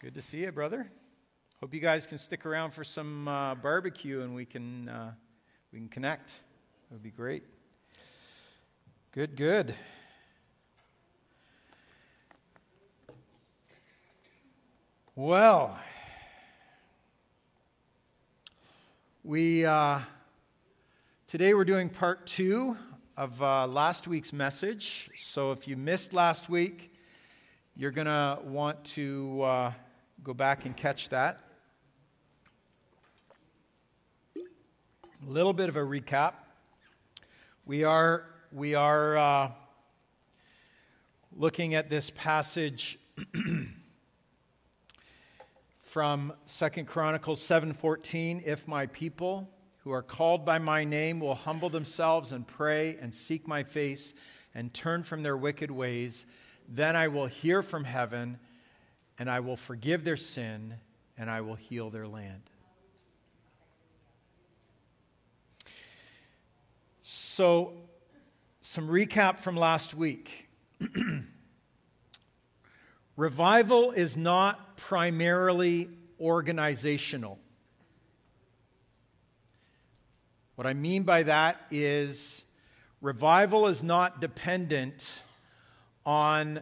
Good to see you, brother. Hope you guys can stick around for some uh, barbecue and we can uh, we can connect. That would be great. Good, good. Well, we uh, today we're doing part two of uh, last week's message. So if you missed last week, you're going to want to uh, go back and catch that. A little bit of a recap. We are, we are uh, looking at this passage from Second Chronicles 7:14, if my people who are called by my name will humble themselves and pray and seek my face and turn from their wicked ways, then I will hear from heaven and I will forgive their sin and I will heal their land. So, some recap from last week. Revival is not primarily organizational. What I mean by that is revival is not dependent on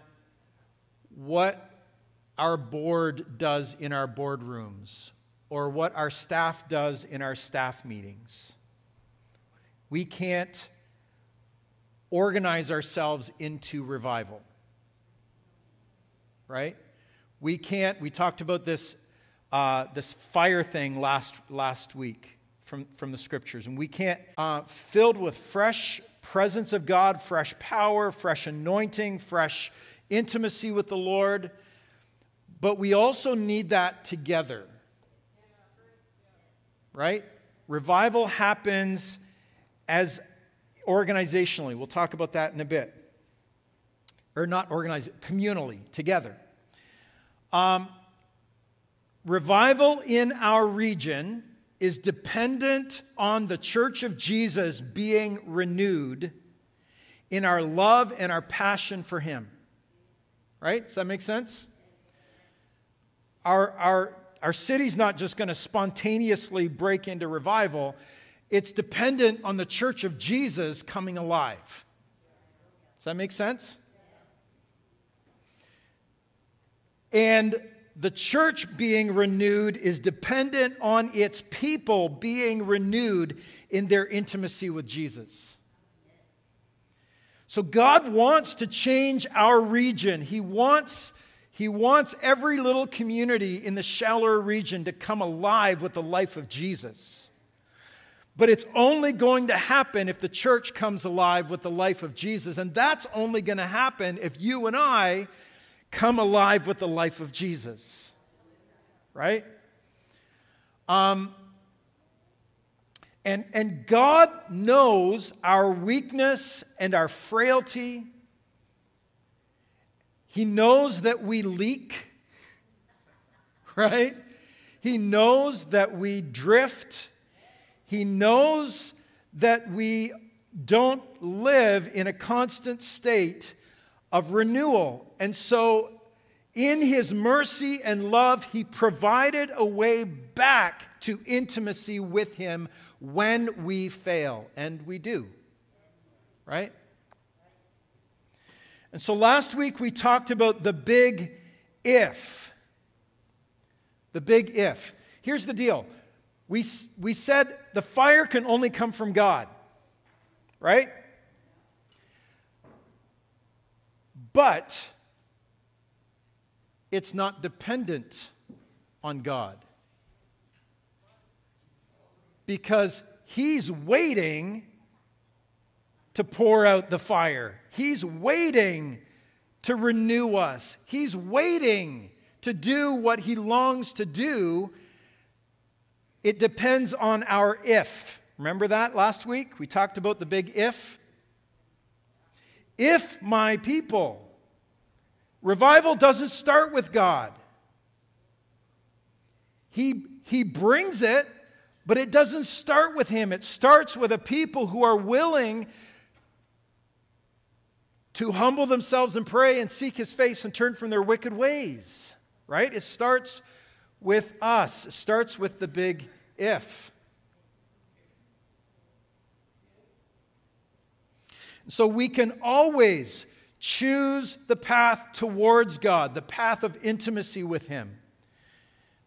what our board does in our boardrooms or what our staff does in our staff meetings. We can't organize ourselves into revival. Right? We can't, we talked about this, uh, this fire thing last, last week from, from the scriptures, and we can't, uh, filled with fresh presence of God, fresh power, fresh anointing, fresh intimacy with the Lord but we also need that together. Right? Revival happens as organizationally. We'll talk about that in a bit. Or not organized, communally, together. Um, revival in our region is dependent on the church of Jesus being renewed in our love and our passion for Him. Right? Does that make sense? Our, our, our city's not just going to spontaneously break into revival, it's dependent on the church of Jesus coming alive. Does that make sense? And the church being renewed is dependent on its people being renewed in their intimacy with Jesus. So God wants to change our region. He wants he wants every little community in the shallower region to come alive with the life of Jesus. But it's only going to happen if the church comes alive with the life of Jesus. And that's only going to happen if you and I come alive with the life of Jesus. Right? Um, and, and God knows our weakness and our frailty he knows that we leak, right? He knows that we drift. He knows that we don't live in a constant state of renewal. And so, in His mercy and love, He provided a way back to intimacy with Him when we fail. And we do, right? And so last week we talked about the big if. The big if. Here's the deal we, we said the fire can only come from God, right? But it's not dependent on God. Because He's waiting to pour out the fire. He's waiting to renew us. He's waiting to do what He longs to do. It depends on our if. Remember that last week? We talked about the big if. If my people, revival doesn't start with God. He, he brings it, but it doesn't start with Him. It starts with a people who are willing to humble themselves and pray and seek his face and turn from their wicked ways. right? It starts with us, it starts with the big if. So we can always choose the path towards God, the path of intimacy with Him.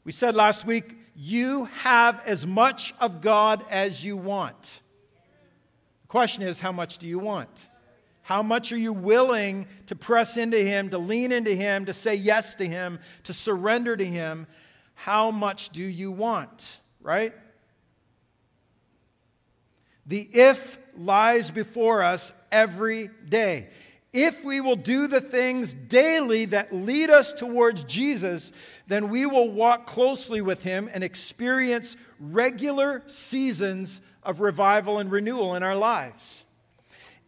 We said last week, you have as much of God as you want. The question is, how much do you want? How much are you willing to press into Him, to lean into Him, to say yes to Him, to surrender to Him? How much do you want, right? The if lies before us every day. If we will do the things daily that lead us towards Jesus, then we will walk closely with Him and experience regular seasons of revival and renewal in our lives.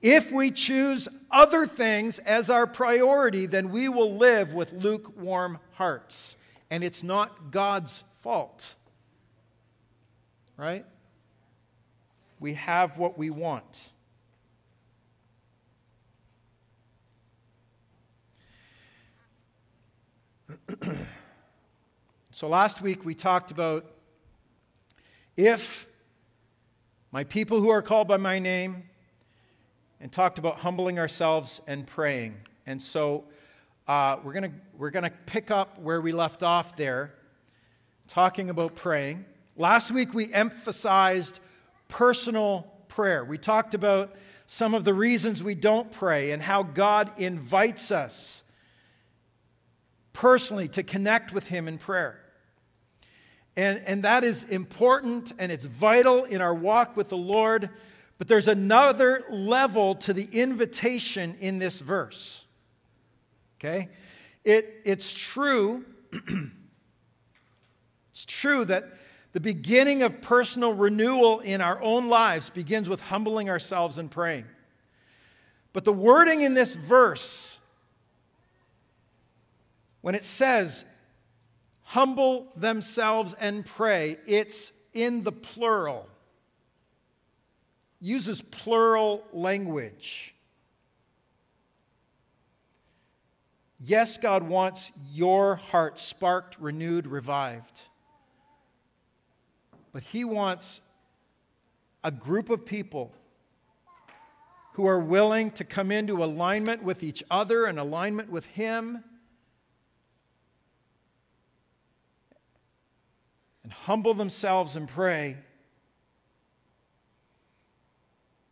If we choose other things as our priority, then we will live with lukewarm hearts. And it's not God's fault. Right? We have what we want. so last week we talked about if my people who are called by my name, and talked about humbling ourselves and praying. And so uh, we're going we're going to pick up where we left off there, talking about praying. Last week we emphasized personal prayer. We talked about some of the reasons we don't pray and how God invites us personally to connect with Him in prayer. And, and that is important and it's vital in our walk with the Lord. But there's another level to the invitation in this verse. Okay? It, it's true. it's true that the beginning of personal renewal in our own lives begins with humbling ourselves and praying. But the wording in this verse when it says, humble themselves and pray, it's in the plural. Uses plural language. Yes, God wants your heart sparked, renewed, revived. But He wants a group of people who are willing to come into alignment with each other and alignment with Him and humble themselves and pray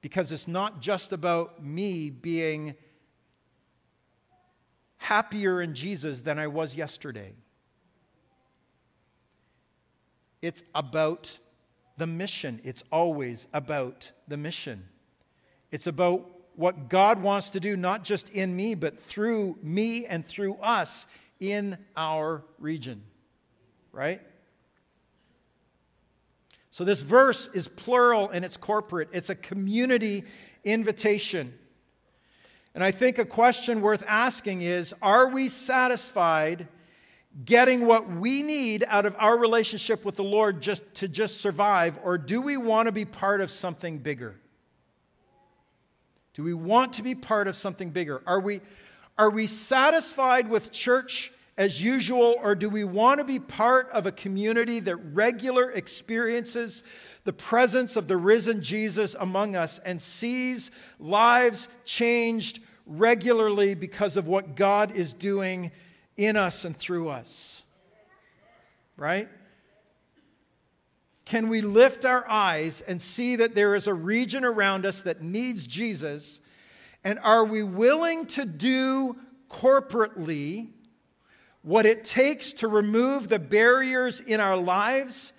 because it's not just about me being happier in Jesus than I was yesterday. It's about the mission. It's always about the mission. It's about what God wants to do, not just in me, but through me and through us in our region. Right? So this verse is plural and it's corporate, it's a community invitation. And I think a question worth asking is Are we satisfied getting what we need out of our relationship with the Lord just to just survive, or do we want to be part of something bigger? Do we want to be part of something bigger? Are we, are we satisfied with church as usual, or do we want to be part of a community that regular experiences the presence of the risen Jesus among us and sees lives changed regularly because of what God is doing in us and through us? Right? Can we lift our eyes and see that there is a region around us that needs Jesus? And are we willing to do corporately what it takes to remove the barriers in our lives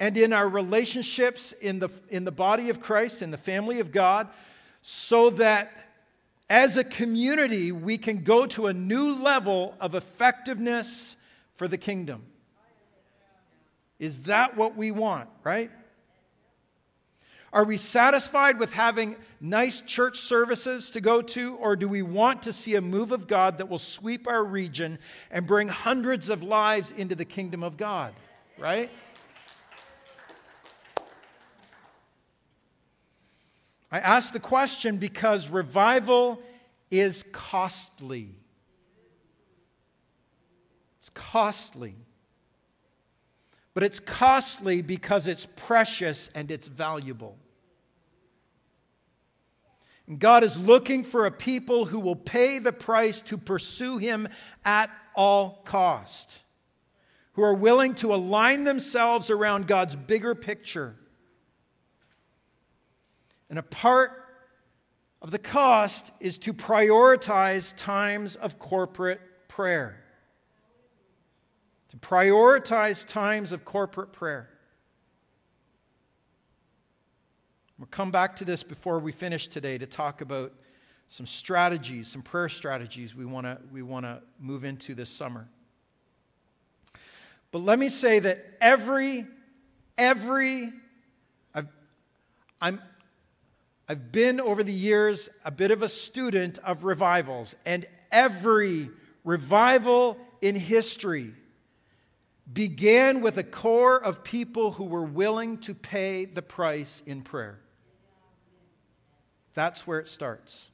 and in our relationships in the, in the body of Christ, in the family of God, so that as a community we can go to a new level of effectiveness for the kingdom. Is that what we want, right? Are we satisfied with having nice church services to go to, or do we want to see a move of God that will sweep our region and bring hundreds of lives into the kingdom of God? Right? I ask the question because revival is costly. It's costly. But it's costly because it's precious and it's valuable. And God is looking for a people who will pay the price to pursue Him at all cost, who are willing to align themselves around God's bigger picture. And a part of the cost is to prioritize times of corporate prayer. To prioritize times of corporate prayer. We'll come back to this before we finish today to talk about some strategies, some prayer strategies we want to we want to move into this summer. But let me say that every every I've, I'm I've been over the years a bit of a student of revivals, and every revival in history began with a core of people who were willing to pay the price in prayer. That's where it starts.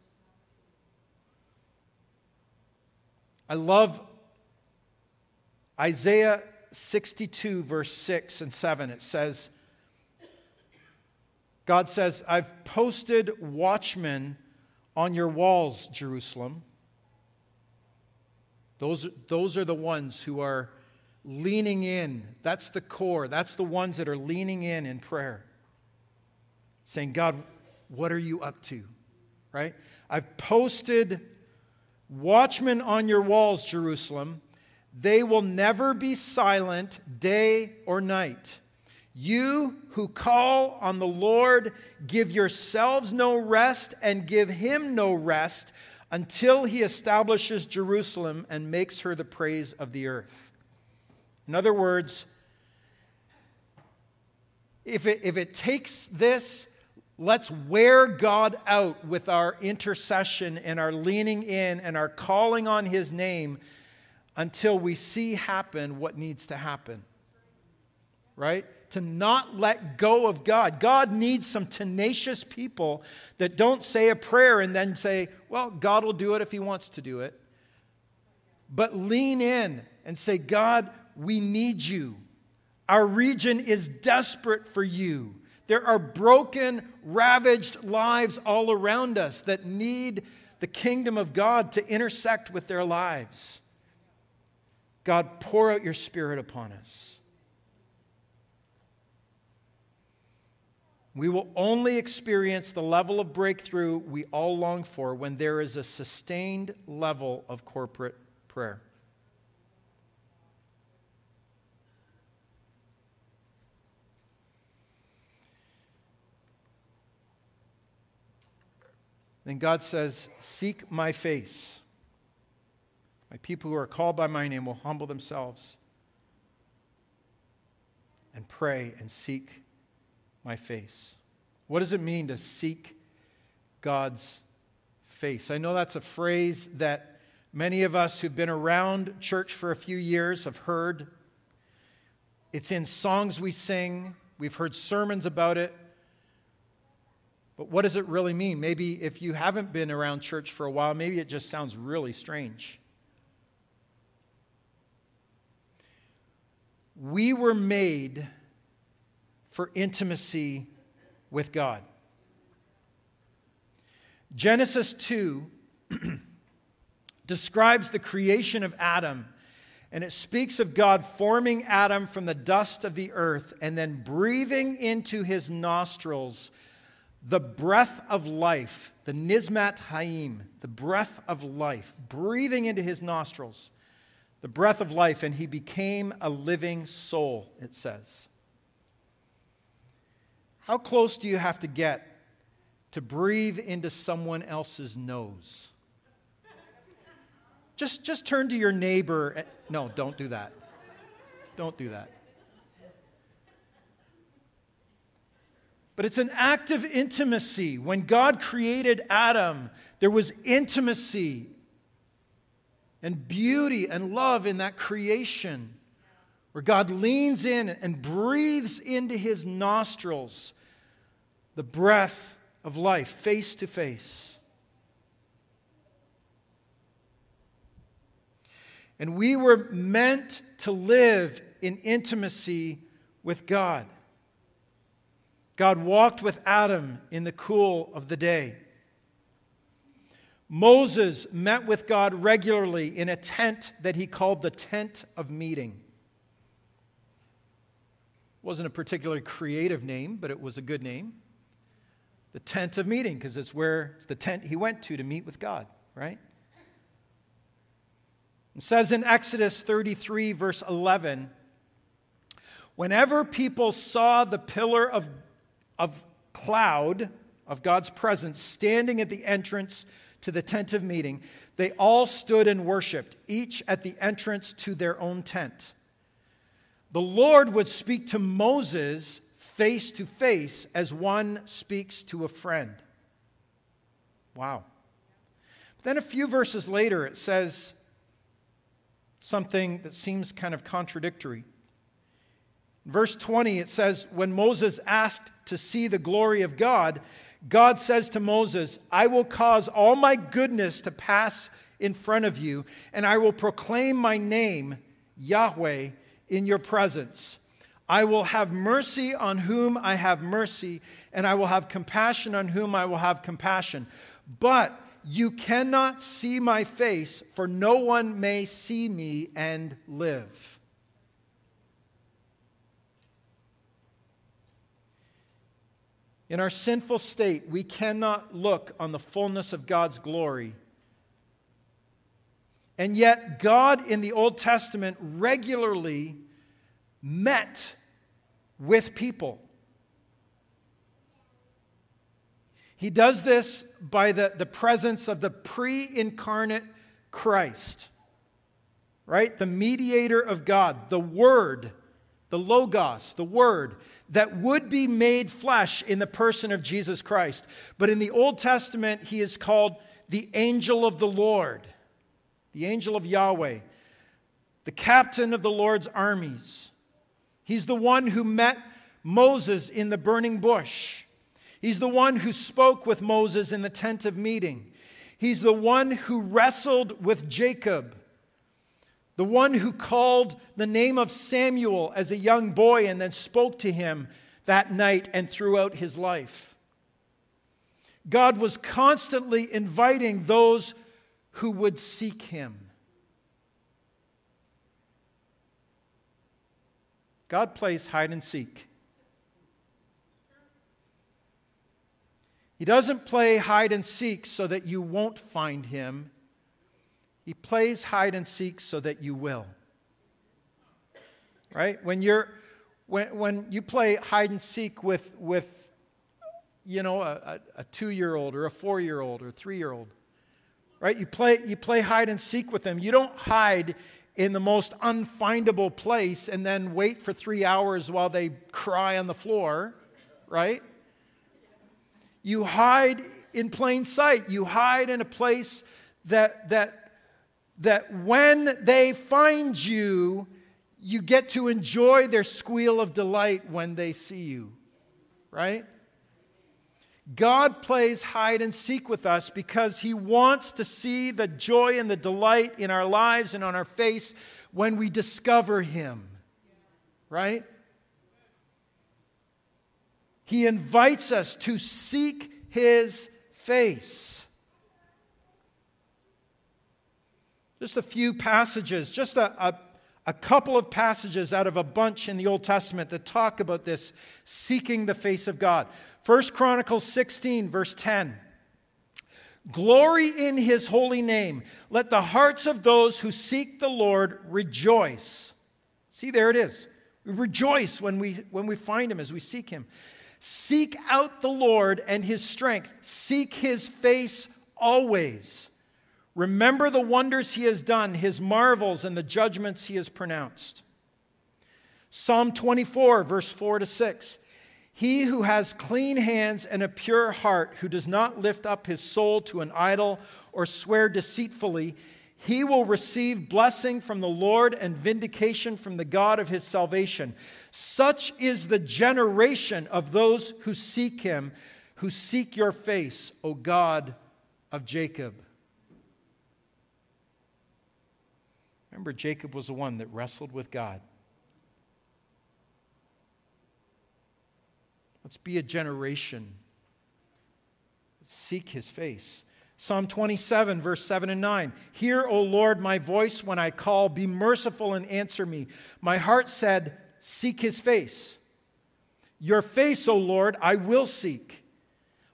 I love Isaiah 62, verse 6 and 7. It says, God says, I've posted watchmen on your walls, Jerusalem. Those, those are the ones who are leaning in. That's the core. That's the ones that are leaning in in prayer. Saying, God, what are you up to? Right? I've posted watchmen on your walls, Jerusalem. They will never be silent day or night. You who call on the Lord, give yourselves no rest and give him no rest until he establishes Jerusalem and makes her the praise of the earth. In other words, if it, if it takes this, let's wear God out with our intercession and our leaning in and our calling on his name until we see happen what needs to happen. Right? To not let go of God. God needs some tenacious people that don't say a prayer and then say, well, God will do it if he wants to do it. But lean in and say, God, we need you. Our region is desperate for you. There are broken, ravaged lives all around us that need the kingdom of God to intersect with their lives. God, pour out your spirit upon us. We will only experience the level of breakthrough we all long for when there is a sustained level of corporate prayer. Then God says, Seek my face. My people who are called by my name will humble themselves and pray and seek my face. What does it mean to seek God's face? I know that's a phrase that many of us who've been around church for a few years have heard. It's in songs we sing, we've heard sermons about it. But what does it really mean? Maybe if you haven't been around church for a while, maybe it just sounds really strange. We were made for intimacy with God. Genesis 2 describes the creation of Adam, and it speaks of God forming Adam from the dust of the earth and then breathing into his nostrils the breath of life, the Nizmat Haim, the breath of life, breathing into his nostrils, the breath of life, and he became a living soul, it says. How close do you have to get to breathe into someone else's nose? Just, just turn to your neighbor. No, don't do that. Don't do that. But it's an act of intimacy. When God created Adam, there was intimacy and beauty and love in that creation, where God leans in and breathes into his nostrils the breath of life, face to face. And we were meant to live in intimacy with God. God walked with Adam in the cool of the day. Moses met with God regularly in a tent that he called the tent of meeting. Wasn't a particularly creative name, but it was a good name. The tent of meeting, because it's where it's the tent he went to to meet with God, right? It says in Exodus 33, verse 11, whenever people saw the pillar of, of cloud of God's presence standing at the entrance to the tent of meeting, they all stood and worshiped, each at the entrance to their own tent. The Lord would speak to Moses face to face as one speaks to a friend. Wow. But then a few verses later, it says something that seems kind of contradictory. In verse 20, it says, When Moses asked to see the glory of God, God says to Moses, I will cause all my goodness to pass in front of you, and I will proclaim my name, Yahweh in your presence. I will have mercy on whom I have mercy, and I will have compassion on whom I will have compassion. But you cannot see my face, for no one may see me and live. In our sinful state, we cannot look on the fullness of God's glory and yet, God in the Old Testament regularly met with people. He does this by the, the presence of the pre incarnate Christ, right? The mediator of God, the Word, the Logos, the Word that would be made flesh in the person of Jesus Christ. But in the Old Testament, he is called the angel of the Lord the angel of Yahweh, the captain of the Lord's armies. He's the one who met Moses in the burning bush. He's the one who spoke with Moses in the tent of meeting. He's the one who wrestled with Jacob, the one who called the name of Samuel as a young boy and then spoke to him that night and throughout his life. God was constantly inviting those who would seek him. God plays hide and seek. He doesn't play hide and seek so that you won't find him. He plays hide and seek so that you will. Right? When you're when, when you play hide and seek with, with you know, a, a, two year old or a four year old or three year old, right? You play, you play hide and seek with them. You don't hide in the most unfindable place and then wait for three hours while they cry on the floor, right? You hide in plain sight. You hide in a place that, that, that when they find you, you get to enjoy their squeal of delight when they see you, right? God plays hide and seek with us because He wants to see the joy and the delight in our lives and on our face when we discover Him. Right? He invites us to seek His face. Just a few passages, just a, a, a couple of passages out of a bunch in the Old Testament that talk about this seeking the face of God. 1 Chronicles 16, verse 10. Glory in his holy name. Let the hearts of those who seek the Lord rejoice. See, there it is. We rejoice when we, when we find him as we seek him. Seek out the Lord and his strength. Seek his face always. Remember the wonders he has done, his marvels, and the judgments he has pronounced. Psalm 24, verse 4 to 6. He who has clean hands and a pure heart, who does not lift up his soul to an idol or swear deceitfully, he will receive blessing from the Lord and vindication from the God of his salvation. Such is the generation of those who seek him, who seek your face, O God of Jacob. Remember, Jacob was the one that wrestled with God. Let's be a generation. Seek his face. Psalm 27, verse 7 and 9. Hear, O Lord, my voice when I call. Be merciful and answer me. My heart said, Seek his face. Your face, O Lord, I will seek.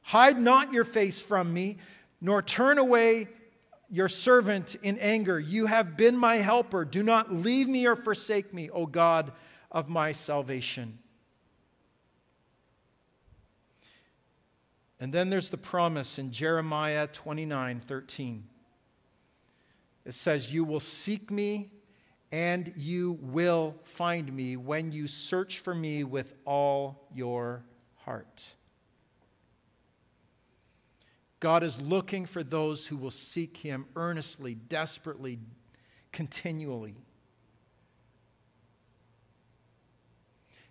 Hide not your face from me, nor turn away your servant in anger. You have been my helper. Do not leave me or forsake me, O God of my salvation. And then there's the promise in Jeremiah 29 13. It says, You will seek me and you will find me when you search for me with all your heart. God is looking for those who will seek him earnestly, desperately, continually.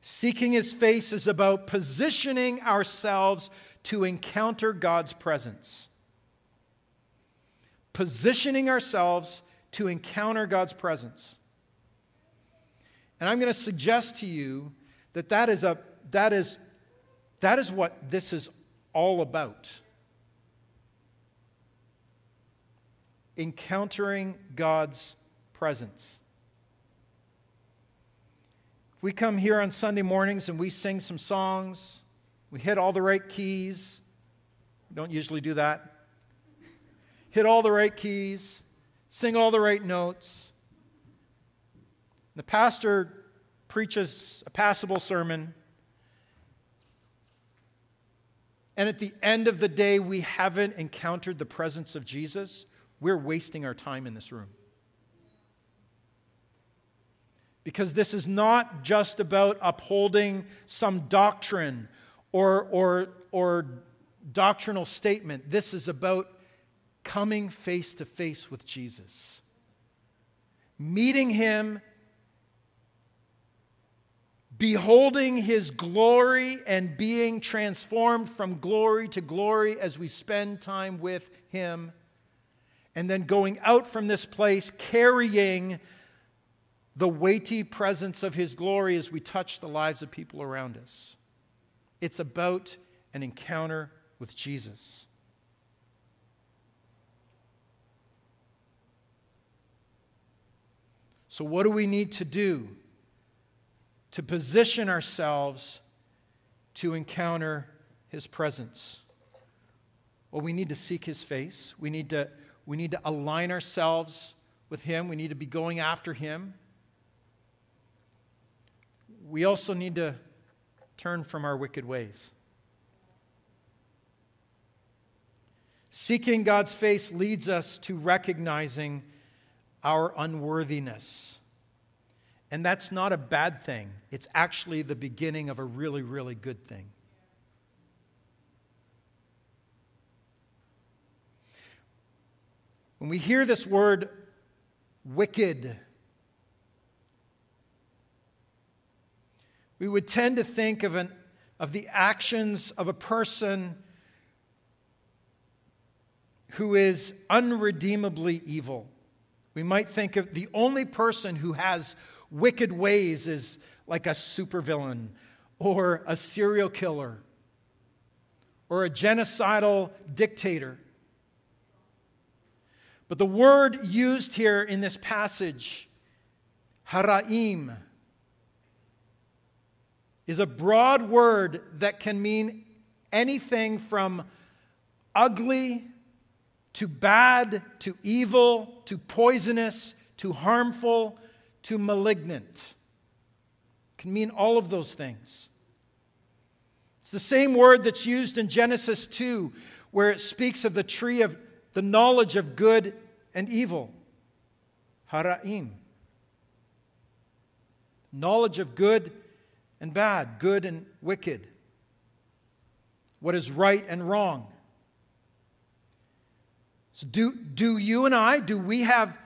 Seeking his face is about positioning ourselves to encounter God's presence. Positioning ourselves to encounter God's presence. And I'm going to suggest to you that that is, a, that is, that is what this is all about. Encountering God's presence. If we come here on Sunday mornings and we sing some songs, we hit all the right keys. We don't usually do that. hit all the right keys, sing all the right notes the pastor preaches a passable sermon, and at the end of the day, we haven't encountered the presence of Jesus, we're wasting our time in this room. Because this is not just about upholding some doctrine or, or, or doctrinal statement. This is about coming face to face with Jesus, meeting Him beholding his glory and being transformed from glory to glory as we spend time with him, and then going out from this place carrying the weighty presence of his glory as we touch the lives of people around us. It's about an encounter with Jesus. So, what do we need to do to position ourselves to encounter his presence. Well, we need to seek his face. We need to, we need to align ourselves with him. We need to be going after him. We also need to turn from our wicked ways. Seeking God's face leads us to recognizing our unworthiness. And that's not a bad thing. It's actually the beginning of a really, really good thing. When we hear this word wicked, we would tend to think of, an, of the actions of a person who is unredeemably evil. We might think of the only person who has wicked ways is like a supervillain or a serial killer or a genocidal dictator. But the word used here in this passage, haraim, is a broad word that can mean anything from ugly to bad to evil to poisonous to harmful to malignant. can mean all of those things. It's the same word that's used in Genesis 2, where it speaks of the tree of the knowledge of good and evil. Haraim. Knowledge of good and bad, good and wicked. What is right and wrong. So, do, do you and I, do we have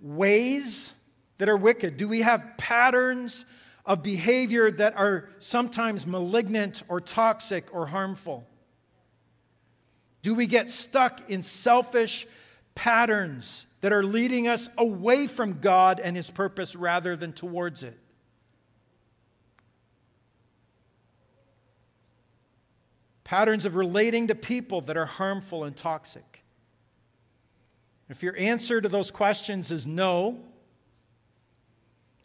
ways that are wicked? Do we have patterns of behavior that are sometimes malignant or toxic or harmful? Do we get stuck in selfish patterns that are leading us away from God and His purpose rather than towards it. Patterns of relating to people that are harmful and toxic. If your answer to those questions is no,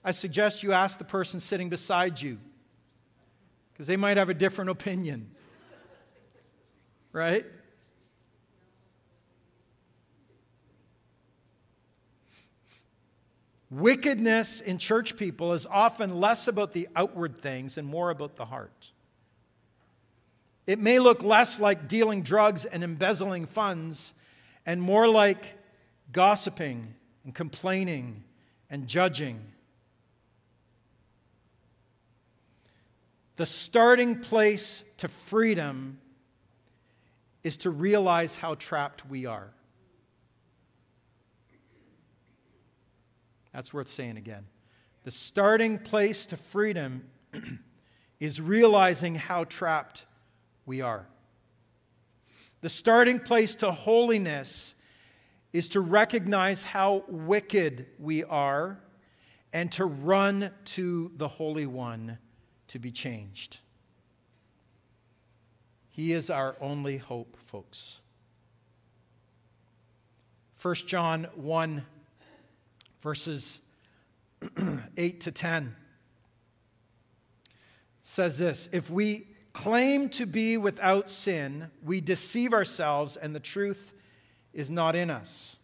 I suggest you ask the person sitting beside you because they might have a different opinion. Right? Wickedness in church people is often less about the outward things and more about the heart. It may look less like dealing drugs and embezzling funds and more like gossiping and complaining and judging. The starting place to freedom is to realize how trapped we are. That's worth saying again. The starting place to freedom is realizing how trapped we are. The starting place to holiness is to recognize how wicked we are and to run to the Holy One to be changed. He is our only hope, folks. 1 John 1 verses 8 to 10 says this If we claim to be without sin, we deceive ourselves and the truth is not in us.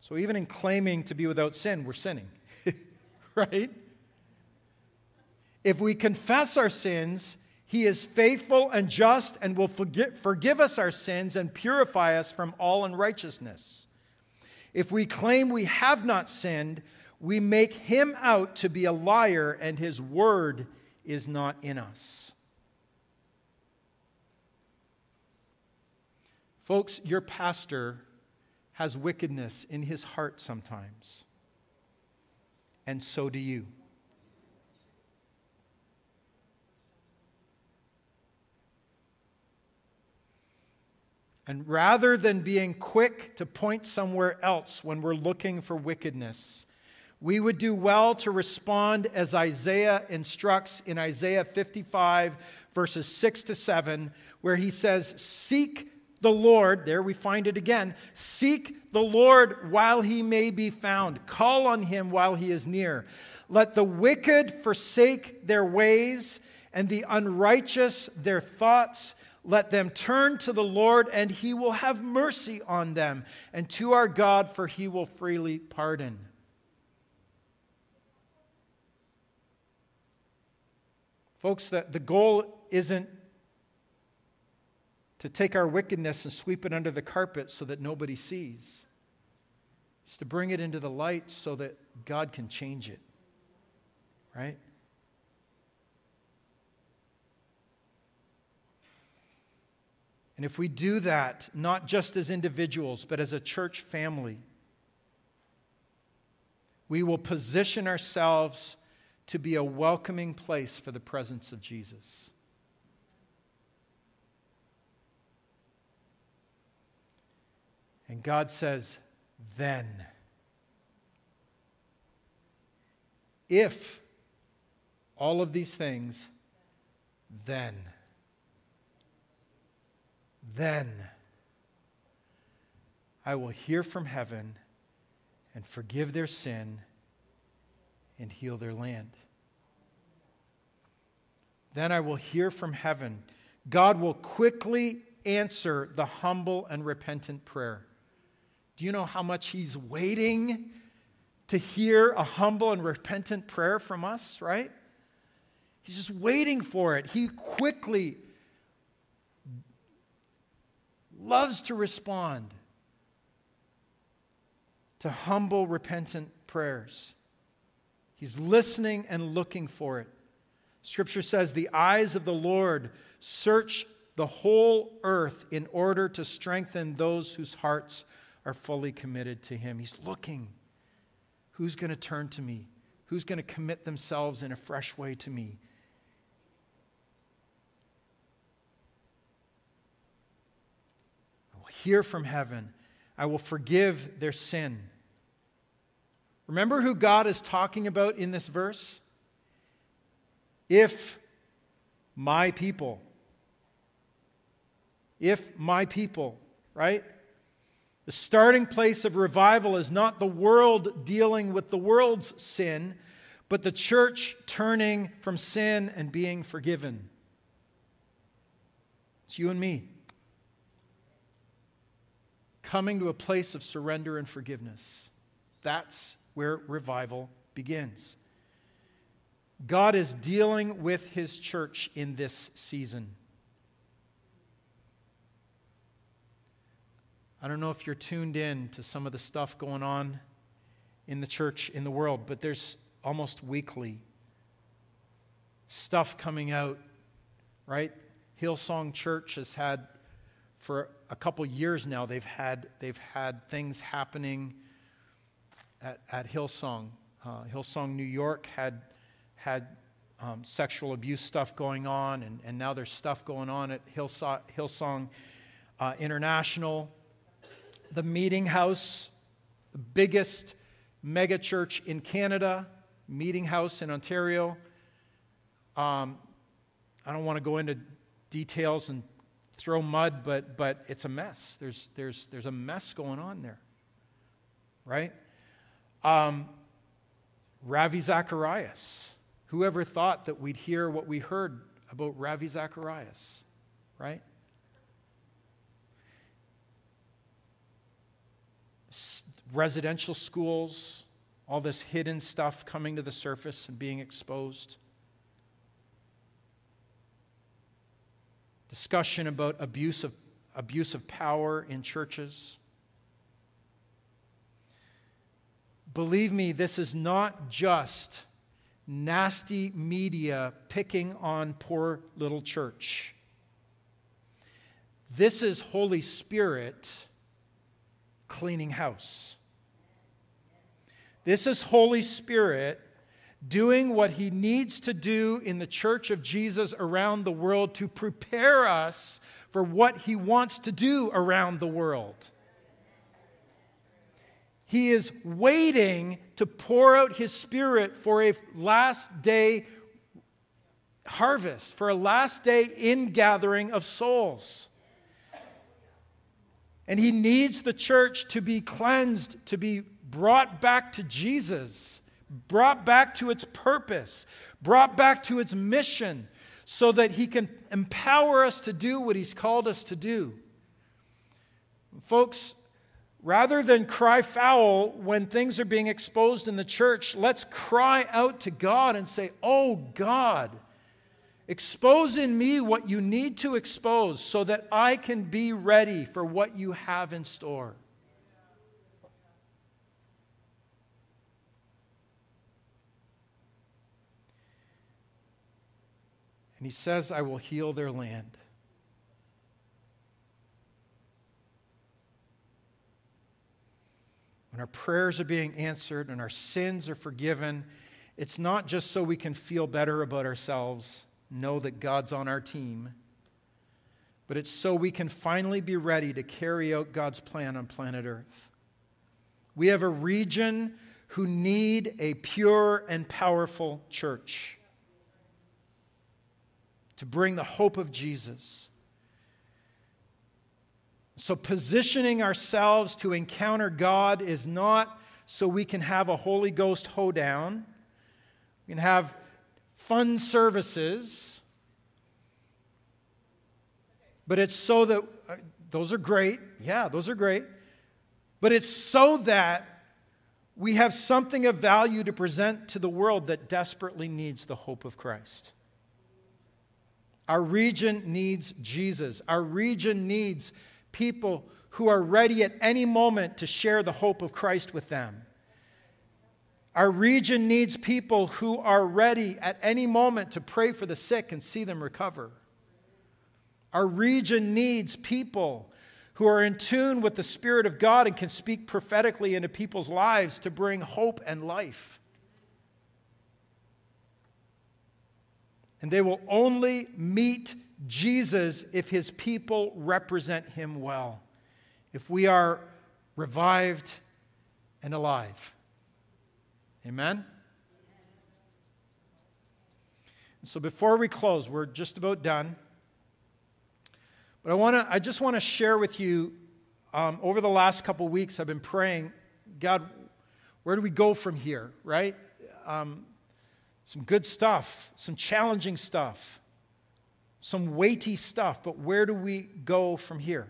So, even in claiming to be without sin, we're sinning, right? If we confess our sins, he is faithful and just and will forgive, forgive us our sins and purify us from all unrighteousness. If we claim we have not sinned, we make him out to be a liar, and his word is not in us. Folks, your pastor has wickedness in his heart sometimes, and so do you. And rather than being quick to point somewhere else when we're looking for wickedness, we would do well to respond as Isaiah instructs in Isaiah 55, verses 6 to 7, where he says, Seek the Lord, there we find it again. Seek the Lord while he may be found, call on him while he is near. Let the wicked forsake their ways, and the unrighteous their thoughts let them turn to the Lord, and he will have mercy on them, and to our God, for he will freely pardon. Folks, the, the goal isn't to take our wickedness and sweep it under the carpet so that nobody sees. It's to bring it into the light so that God can change it. Right? And if we do that, not just as individuals, but as a church family, we will position ourselves to be a welcoming place for the presence of Jesus. And God says, then, if all of these things, then then I will hear from heaven and forgive their sin and heal their land. Then I will hear from heaven. God will quickly answer the humble and repentant prayer. Do you know how much He's waiting to hear a humble and repentant prayer from us, right? He's just waiting for it. He quickly loves to respond to humble, repentant prayers. He's listening and looking for it. Scripture says, The eyes of the Lord search the whole earth in order to strengthen those whose hearts are fully committed to Him. He's looking. Who's going to turn to me? Who's going to commit themselves in a fresh way to me? Hear from heaven I will forgive their sin. Remember who God is talking about in this verse? If my people, if my people, right? The starting place of revival is not the world dealing with the world's sin, but the church turning from sin and being forgiven. It's you and me coming to a place of surrender and forgiveness. That's where revival begins. God is dealing with his church in this season. I don't know if you're tuned in to some of the stuff going on in the church in the world, but there's almost weekly stuff coming out, right? Hillsong Church has had for a couple years now they've had they've had things happening at, at Hillsong. Uh, Hillsong New York had had um, sexual abuse stuff going on, and, and now there's stuff going on at Hillsong, Hillsong uh, International. The Meeting House, the biggest mega church in Canada, Meeting House in Ontario. Um, I don't want to go into details and throw mud, but, but it's a mess. There's, there's, there's a mess going on there, right? Um, Ravi Zacharias. Whoever thought that we'd hear what we heard about Ravi Zacharias, right? residential schools, all this hidden stuff coming to the surface and being exposed. Discussion about abuse of, abuse of power in churches. Believe me, this is not just nasty media picking on poor little church. This is Holy Spirit cleaning house. This is Holy Spirit doing what he needs to do in the church of Jesus around the world to prepare us for what he wants to do around the world. He is waiting to pour out his spirit for a last day harvest, for a last day ingathering of souls. And he needs the church to be cleansed, to be brought back to Jesus brought back to its purpose, brought back to its mission, so that He can empower us to do what He's called us to do. Folks, rather than cry foul when things are being exposed in the church, let's cry out to God and say, Oh God, expose in me what you need to expose so that I can be ready for what you have in store. And he says, I will heal their land. When our prayers are being answered and our sins are forgiven, it's not just so we can feel better about ourselves, know that God's on our team, but it's so we can finally be ready to carry out God's plan on planet Earth. We have a region who need a pure and powerful church to bring the hope of Jesus. So, positioning ourselves to encounter God is not so we can have a Holy Ghost hoedown. We can have fun services. But it's so that, uh, those are great. Yeah, those are great. But it's so that we have something of value to present to the world that desperately needs the hope of Christ. Our region needs Jesus. Our region needs people who are ready at any moment to share the hope of Christ with them. Our region needs people who are ready at any moment to pray for the sick and see them recover. Our region needs people who are in tune with the Spirit of God and can speak prophetically into people's lives to bring hope and life. And they will only meet Jesus if his people represent him well. If we are revived, and alive. Amen? So before we close, we're just about done. But I, wanna, I just want to share with you um, over the last couple weeks, I've been praying, God, where do we go from here, right? Um, some good stuff, some challenging stuff, some weighty stuff, but where do we go from here?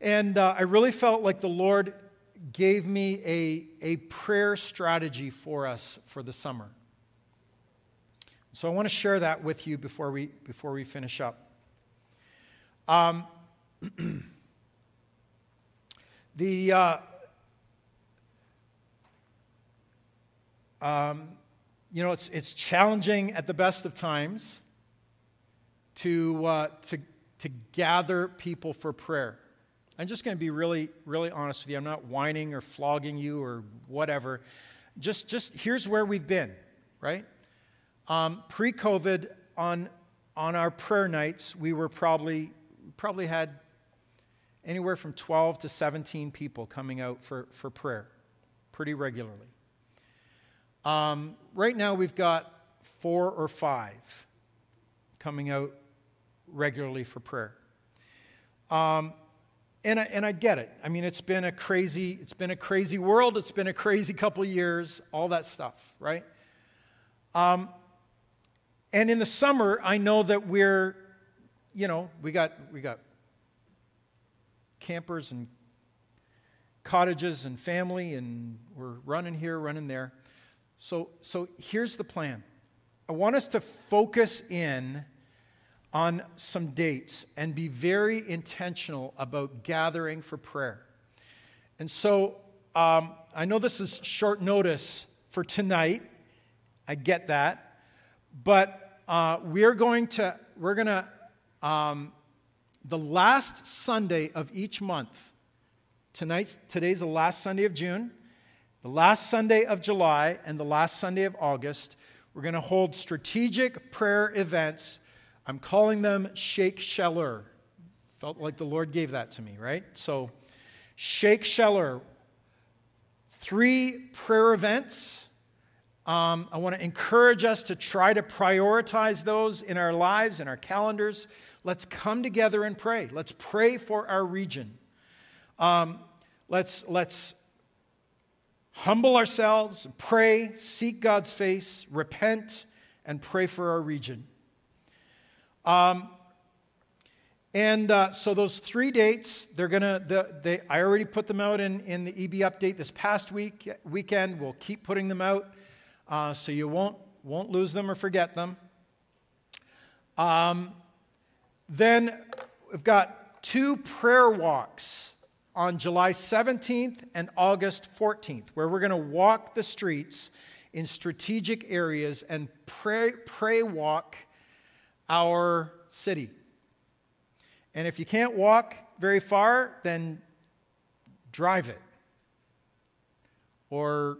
And uh, I really felt like the Lord gave me a, a prayer strategy for us for the summer. So I want to share that with you before we, before we finish up. Um, the, uh, um, you know, it's, it's challenging at the best of times to, uh, to, to gather people for prayer. I'm just going to be really, really honest with you. I'm not whining or flogging you or whatever. Just, just here's where we've been, right? Um, Pre COVID, on, on our prayer nights, we were probably, probably had anywhere from 12 to 17 people coming out for, for prayer pretty regularly. Um, right now, we've got four or five coming out regularly for prayer. Um, and I, and I get it. I mean, it's been a crazy, it's been a crazy world. It's been a crazy couple years. All that stuff, right? Um, and in the summer, I know that we're, you know, we got we got campers and cottages and family, and we're running here, running there. So, so here's the plan. I want us to focus in on some dates and be very intentional about gathering for prayer. And so um, I know this is short notice for tonight. I get that. But uh, we're going to, we're going to, um, the last Sunday of each month, tonight's, today's the last Sunday of June, the last Sunday of July, and the last Sunday of August, we're going to hold strategic prayer events I'm calling them Shake Sheller. Felt like the Lord gave that to me, right? So, Shake Sheller, three prayer events. Um, I want to encourage us to try to prioritize those in our lives, in our calendars. Let's come together and pray. Let's pray for our region. Um, let's, let's humble ourselves, pray, seek God's face, repent, and pray for our region. Um, and uh, so those three dates, they're gonna. The, they, I already put them out in, in the EB update this past week weekend. We'll keep putting them out, uh, so you won't won't lose them or forget them. Um, then we've got two prayer walks on July 17th and August 14th, where we're going to walk the streets in strategic areas and pray pray walk our city. And if you can't walk very far, then drive it. Or,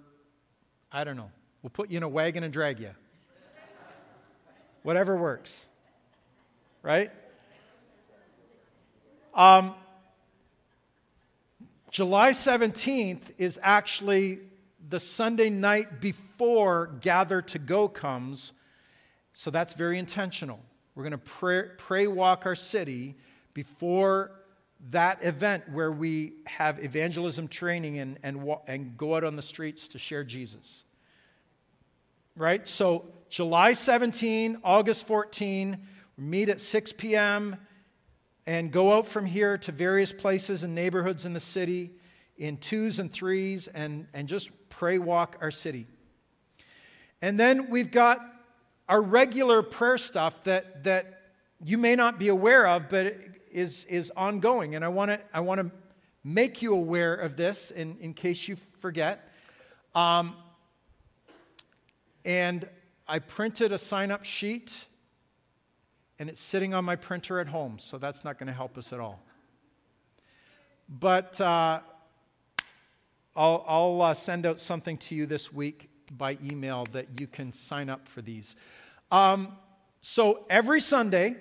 I don't know, we'll put you in a wagon and drag you. Whatever works. Right? Um, July 17th is actually the Sunday night before Gather to Go comes, so that's very intentional. We're going to pray, pray walk our city before that event where we have evangelism training and, and, and go out on the streets to share Jesus. Right? So, July 17, August 14, we meet at 6 p.m. and go out from here to various places and neighborhoods in the city in twos and threes and, and just pray walk our city. And then we've got our regular prayer stuff that, that you may not be aware of, but is, is ongoing. And I want to I wanna make you aware of this in, in case you forget. Um, and I printed a sign up sheet, and it's sitting on my printer at home, so that's not going to help us at all. But uh, I'll, I'll uh, send out something to you this week by email that you can sign up for these. Um, so every Sunday,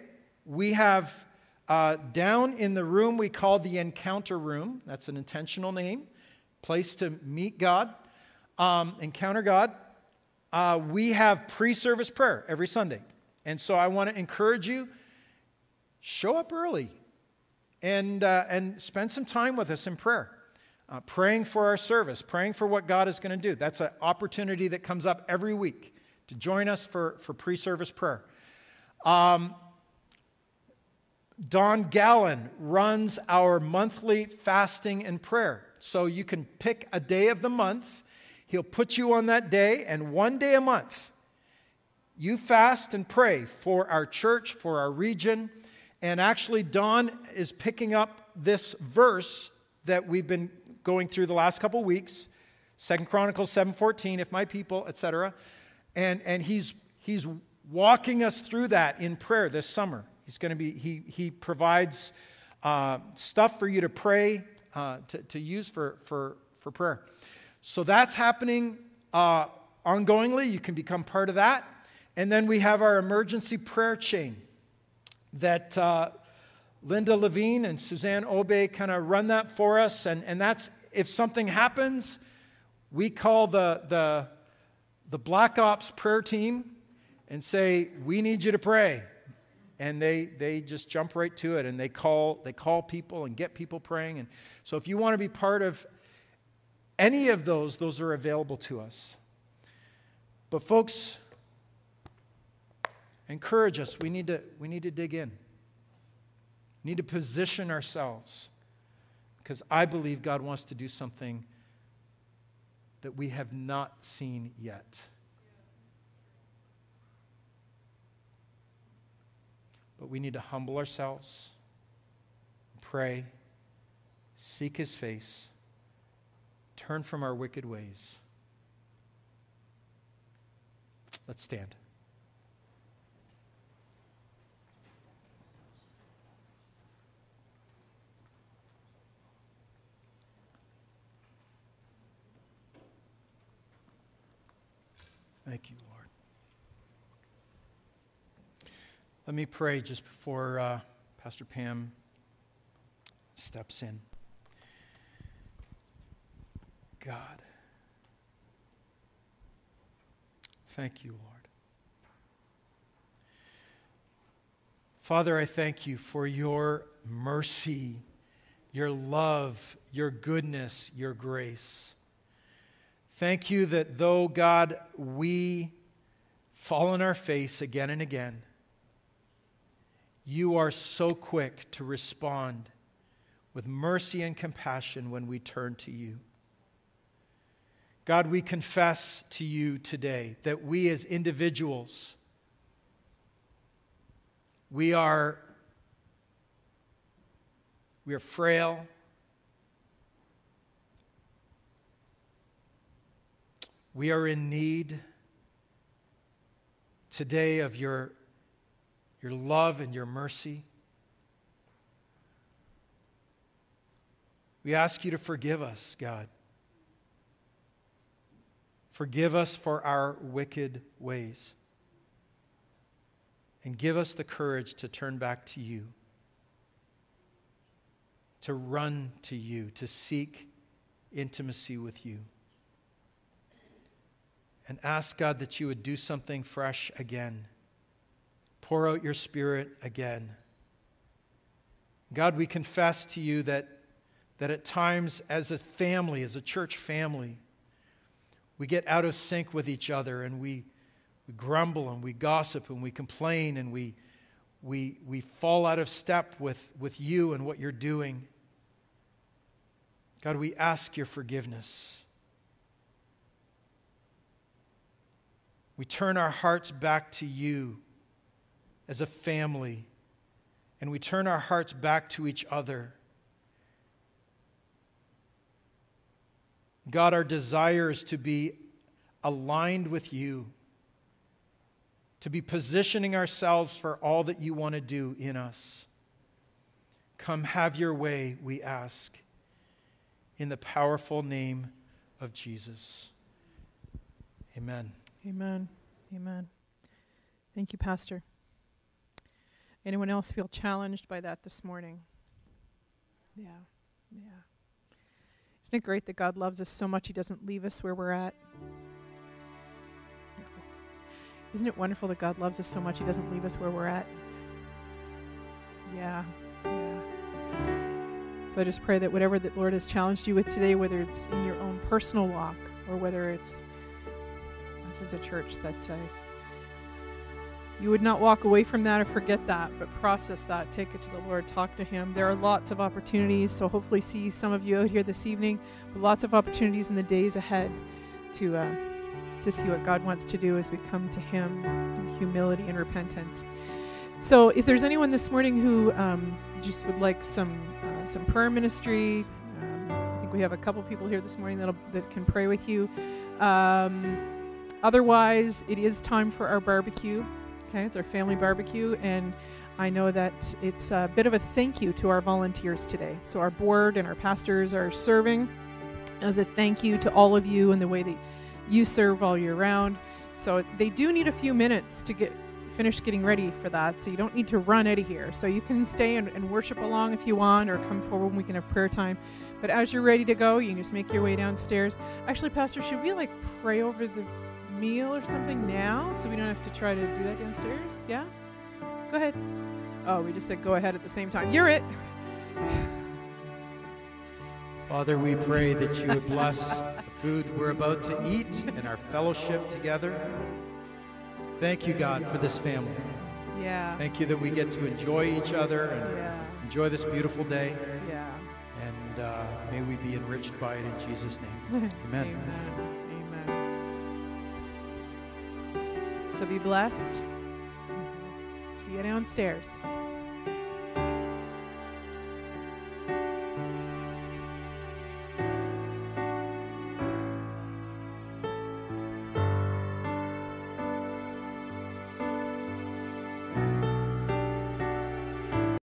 we have uh, down in the room we call the Encounter Room. That's an intentional name, place to meet God, um, encounter God. Uh, we have pre service prayer every Sunday. And so I want to encourage you show up early and, uh, and spend some time with us in prayer. Uh, praying for our service, praying for what God is going to do. That's an opportunity that comes up every week to join us for, for pre service prayer. Um, Don Gallen runs our monthly fasting and prayer. So you can pick a day of the month. He'll put you on that day, and one day a month, you fast and pray for our church, for our region. And actually, Don is picking up this verse that we've been going through the last couple weeks, Second Chronicles 7:14, if my people, etc. And, and he's, he's walking us through that in prayer this summer. He's going to be, he, he provides uh, stuff for you to pray, uh, to, to use for, for, for prayer. So that's happening uh, ongoingly. You can become part of that. And then we have our emergency prayer chain that uh, Linda Levine and Suzanne Obey kind of run that for us. And, and that's if something happens, we call the, the, the Black Ops prayer team and say, We need you to pray. And they, they just jump right to it and they call, they call people and get people praying. And so if you want to be part of any of those, those are available to us. But folks, encourage us. We need to, we need to dig in. We need to position ourselves because I believe God wants to do something that we have not seen yet. But we need to humble ourselves, pray, seek his face, turn from our wicked ways. Let's stand. Thank you, Lord. Let me pray just before uh, Pastor Pam steps in. God, thank you, Lord. Father, I thank you for your mercy, your love, your goodness, your grace. Thank you that though, God, we fall on our face again and again, you are so quick to respond with mercy and compassion when we turn to you. God, we confess to you today that we as individuals, we are, we are frail. We are in need today of your, your love and your mercy. We ask you to forgive us, God. Forgive us for our wicked ways. And give us the courage to turn back to you, to run to you, to seek intimacy with you and ask God that you would do something fresh again. Pour out your spirit again. God, we confess to you that, that at times, as a family, as a church family, we get out of sync with each other and we, we grumble and we gossip and we complain and we, we, we fall out of step with, with you and what you're doing. God, we ask your forgiveness. We turn our hearts back to you as a family, and we turn our hearts back to each other. God, our desire is to be aligned with you, to be positioning ourselves for all that you want to do in us. Come have your way, we ask, in the powerful name of Jesus. Amen. Amen. Amen. Thank you, Pastor. Anyone else feel challenged by that this morning? Yeah, yeah. Isn't it great that God loves us so much He doesn't leave us where we're at? Isn't it wonderful that God loves us so much He doesn't leave us where we're at? Yeah, yeah. So I just pray that whatever the Lord has challenged you with today, whether it's in your own personal walk or whether it's this is a church that uh, you would not walk away from that or forget that, but process that, take it to the Lord, talk to Him. There are lots of opportunities, so hopefully see some of you out here this evening, but lots of opportunities in the days ahead to uh, to see what God wants to do as we come to Him in humility and repentance. So, if there's anyone this morning who um, just would like some uh, some prayer ministry, um, I think we have a couple people here this morning that that can pray with you. Um, otherwise, it is time for our barbecue. Okay, it's our family barbecue, and I know that it's a bit of a thank you to our volunteers today. So, our board and our pastors are serving as a thank you to all of you and the way that you serve all year round. So, they do need a few minutes to get finish getting ready for that. So, you don't need to run out of here. So, you can stay and, and worship along if you want, or come forward and we can have prayer time. But as you're ready to go, you can just make your way downstairs. Actually, Pastor, should we like pray over the meal or something now so we don't have to try to do that downstairs? Yeah? Go ahead. Oh, we just said go ahead at the same time. You're it. Father, we pray that you would bless the food we're about to eat and our fellowship together. Thank you, God, for this family. Yeah. Thank you that we get to enjoy each other and Yeah. enjoy this beautiful day. Yeah. And uh, may we be enriched by it in Jesus' name. Amen. Amen. So be blessed. See you downstairs.